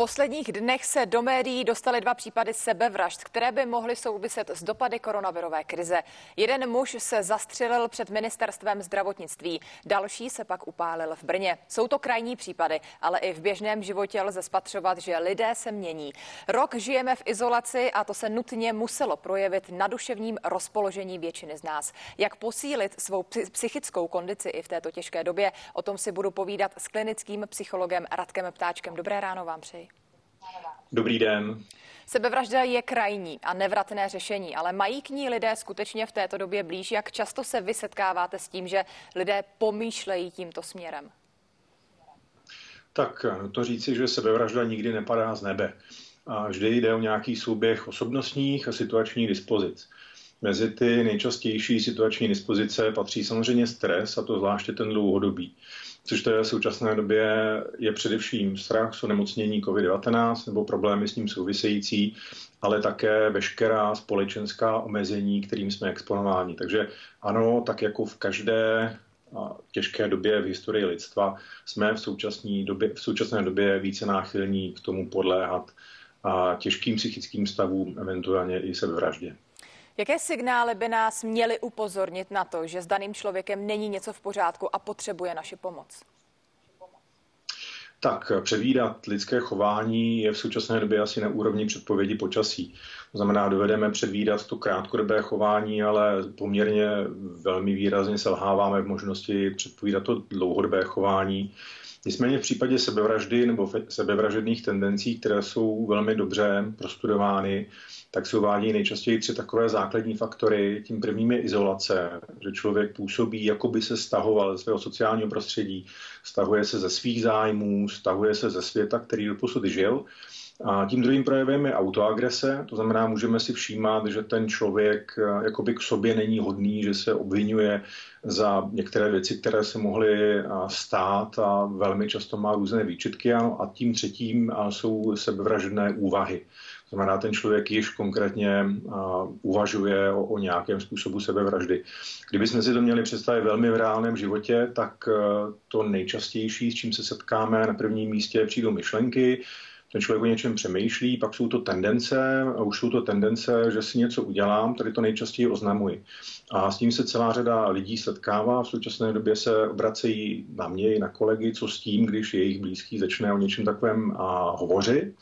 posledních dnech se do médií dostaly dva případy sebevražd, které by mohly souviset s dopady koronavirové krize. Jeden muž se zastřelil před ministerstvem zdravotnictví, další se pak upálil v Brně. Jsou to krajní případy, ale i v běžném životě lze spatřovat, že lidé se mění. Rok žijeme v izolaci a to se nutně muselo projevit na duševním rozpoložení většiny z nás. Jak posílit svou psychickou kondici i v této těžké době, o tom si budu povídat s klinickým psychologem Radkem Ptáčkem. Dobré ráno vám přeji. Dobrý den. Sebevražda je krajní a nevratné řešení, ale mají k ní lidé skutečně v této době blíž? Jak často se vy setkáváte s tím, že lidé pomýšlejí tímto směrem? Tak no to říci, že sebevražda nikdy nepadá z nebe. A vždy jde o nějaký souběh osobnostních a situačních dispozic. Mezi ty nejčastější situační dispozice patří samozřejmě stres, a to zvláště ten dlouhodobý což to je v současné době je především strach z onemocnění COVID-19 nebo problémy s ním související, ale také veškerá společenská omezení, kterým jsme exponováni. Takže ano, tak jako v každé těžké době v historii lidstva jsme v současné době, v současné době více náchylní k tomu podléhat a těžkým psychickým stavům, eventuálně i sebevraždě. Jaké signály by nás měly upozornit na to, že s daným člověkem není něco v pořádku a potřebuje naši pomoc? Tak předvídat lidské chování je v současné době asi na úrovni předpovědi počasí. To znamená, dovedeme předvídat to krátkodobé chování, ale poměrně velmi výrazně selháváme v možnosti předpovídat to dlouhodobé chování. Nicméně v případě sebevraždy nebo sebevražedných tendencí, které jsou velmi dobře prostudovány, tak se uvádí nejčastěji tři takové základní faktory. Tím prvním je izolace, že člověk působí, jako by se stahoval ze svého sociálního prostředí, stahuje se ze svých zájmů, stahuje se ze světa, který doposud žil. A tím druhým projevem je autoagrese, to znamená, můžeme si všímat, že ten člověk eh, jakoby k sobě není hodný, že se obvinuje za některé věci, které se mohly eh, stát a velmi často má různé výčitky. A tím třetím eh, jsou sebevražedné úvahy znamená, ten člověk již konkrétně uvažuje o, o nějakém způsobu sebevraždy. Kdybychom si to měli představit velmi v reálném životě, tak to nejčastější, s čím se setkáme na prvním místě, přijdou myšlenky, ten člověk o něčem přemýšlí, pak jsou to tendence, a už jsou to tendence, že si něco udělám, tady to nejčastěji oznamuji. A s tím se celá řada lidí setkává. V současné době se obracejí na mě i na kolegy, co s tím, když jejich blízký začne o něčem takovém a hovořit.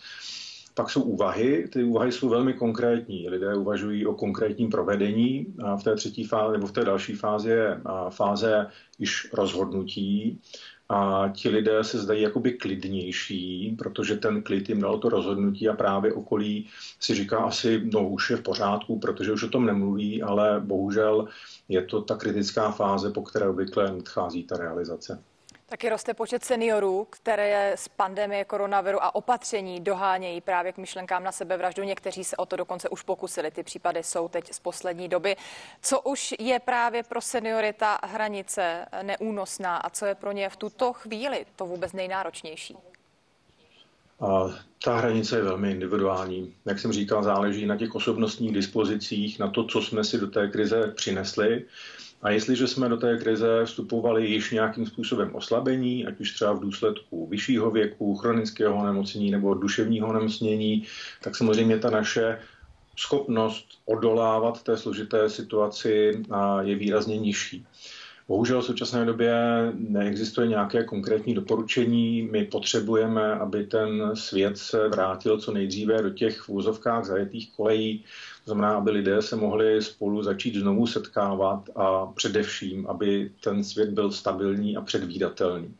Pak jsou úvahy. Ty úvahy jsou velmi konkrétní. Lidé uvažují o konkrétním provedení. V té třetí fázi nebo v té další fázi je fáze již rozhodnutí. A ti lidé se zdají jakoby klidnější, protože ten klid jim dal to rozhodnutí a právě okolí si říká asi, no už je v pořádku, protože už o tom nemluví, ale bohužel je to ta kritická fáze, po které obvykle nadchází ta realizace. Taky roste počet seniorů, které z pandemie koronaviru a opatření dohánějí právě k myšlenkám na sebevraždu. Někteří se o to dokonce už pokusili. Ty případy jsou teď z poslední doby. Co už je právě pro seniory ta hranice neúnosná a co je pro ně v tuto chvíli to vůbec nejnáročnější? A ta hranice je velmi individuální. Jak jsem říkal, záleží na těch osobnostních dispozicích, na to, co jsme si do té krize přinesli. A jestliže jsme do té krize vstupovali již nějakým způsobem oslabení, ať už třeba v důsledku vyššího věku, chronického nemocnění nebo duševního nemocnění, tak samozřejmě ta naše schopnost odolávat té složité situaci je výrazně nižší. Bohužel v současné době neexistuje nějaké konkrétní doporučení. My potřebujeme, aby ten svět se vrátil co nejdříve do těch v úzovkách zajetých kolejí. To znamená, aby lidé se mohli spolu začít znovu setkávat a především, aby ten svět byl stabilní a předvídatelný.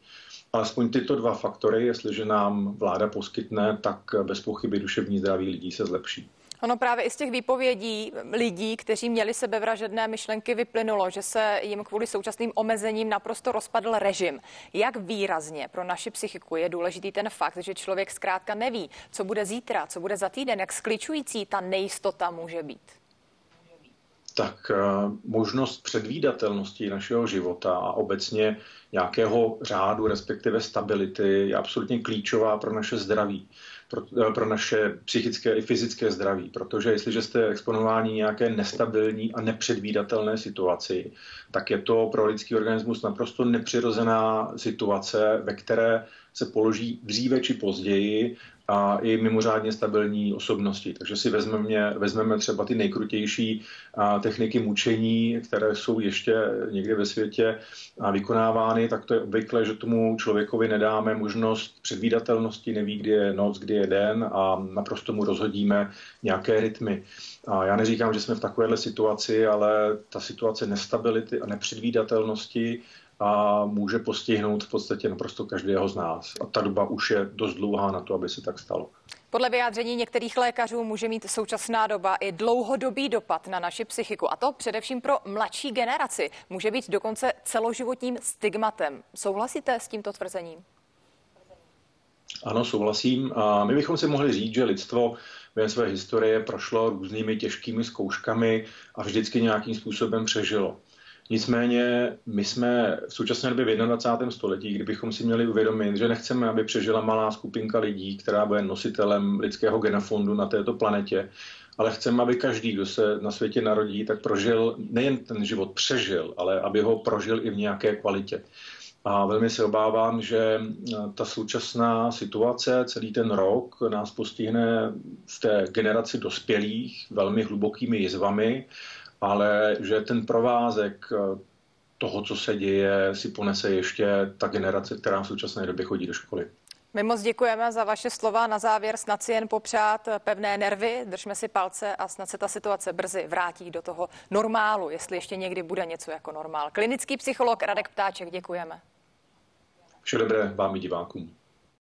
Alespoň tyto dva faktory, jestliže nám vláda poskytne, tak bez pochyby duševní zdraví lidí se zlepší. Ono právě i z těch výpovědí lidí, kteří měli sebevražedné myšlenky, vyplynulo, že se jim kvůli současným omezením naprosto rozpadl režim. Jak výrazně pro naši psychiku je důležitý ten fakt, že člověk zkrátka neví, co bude zítra, co bude za týden, jak skličující ta nejistota může být? tak možnost předvídatelnosti našeho života a obecně nějakého řádu, respektive stability, je absolutně klíčová pro naše zdraví pro, eh, pro naše psychické i fyzické zdraví, protože jestliže jste exponováni nějaké nestabilní a nepředvídatelné situaci, tak je to pro lidský organismus naprosto nepřirozená situace, ve které se položí dříve či později a i mimořádně stabilní osobnosti. Takže si vezmeme, vezmeme třeba ty nejkrutější techniky mučení, které jsou ještě někde ve světě vykonávány, tak to je obvykle, že tomu člověkovi nedáme možnost předvídatelnosti, neví, kdy je noc, kdy je den a naprosto mu rozhodíme nějaké rytmy. A já neříkám, že jsme v takovéhle situaci, ale ta situace nestability a nepředvídatelnosti a může postihnout v podstatě naprosto každého z nás. A ta doba už je dost dlouhá na to, aby se tak stalo. Podle vyjádření některých lékařů může mít současná doba i dlouhodobý dopad na naši psychiku, a to především pro mladší generaci. Může být dokonce celoživotním stigmatem. Souhlasíte s tímto tvrzením? Ano, souhlasím. A my bychom si mohli říct, že lidstvo ve své historie prošlo různými těžkými zkouškami a vždycky nějakým způsobem přežilo. Nicméně my jsme v současné době v 21. století, kdybychom si měli uvědomit, že nechceme, aby přežila malá skupinka lidí, která bude nositelem lidského genofondu na této planetě, ale chceme, aby každý, kdo se na světě narodí, tak prožil, nejen ten život přežil, ale aby ho prožil i v nějaké kvalitě. A velmi se obávám, že ta současná situace, celý ten rok nás postihne v té generaci dospělých velmi hlubokými jizvami ale že ten provázek eh, toho, co se děje, si ponese ještě ta generace, která v současné době chodí do školy. My moc děkujeme za vaše slova. Na závěr snad si jen popřát pevné nervy, držme si palce a snad se ta situace brzy vrátí do toho normálu, jestli ještě někdy bude něco jako normál. Klinický psycholog Radek Ptáček, děkujeme. Vše dobré vám i divákům.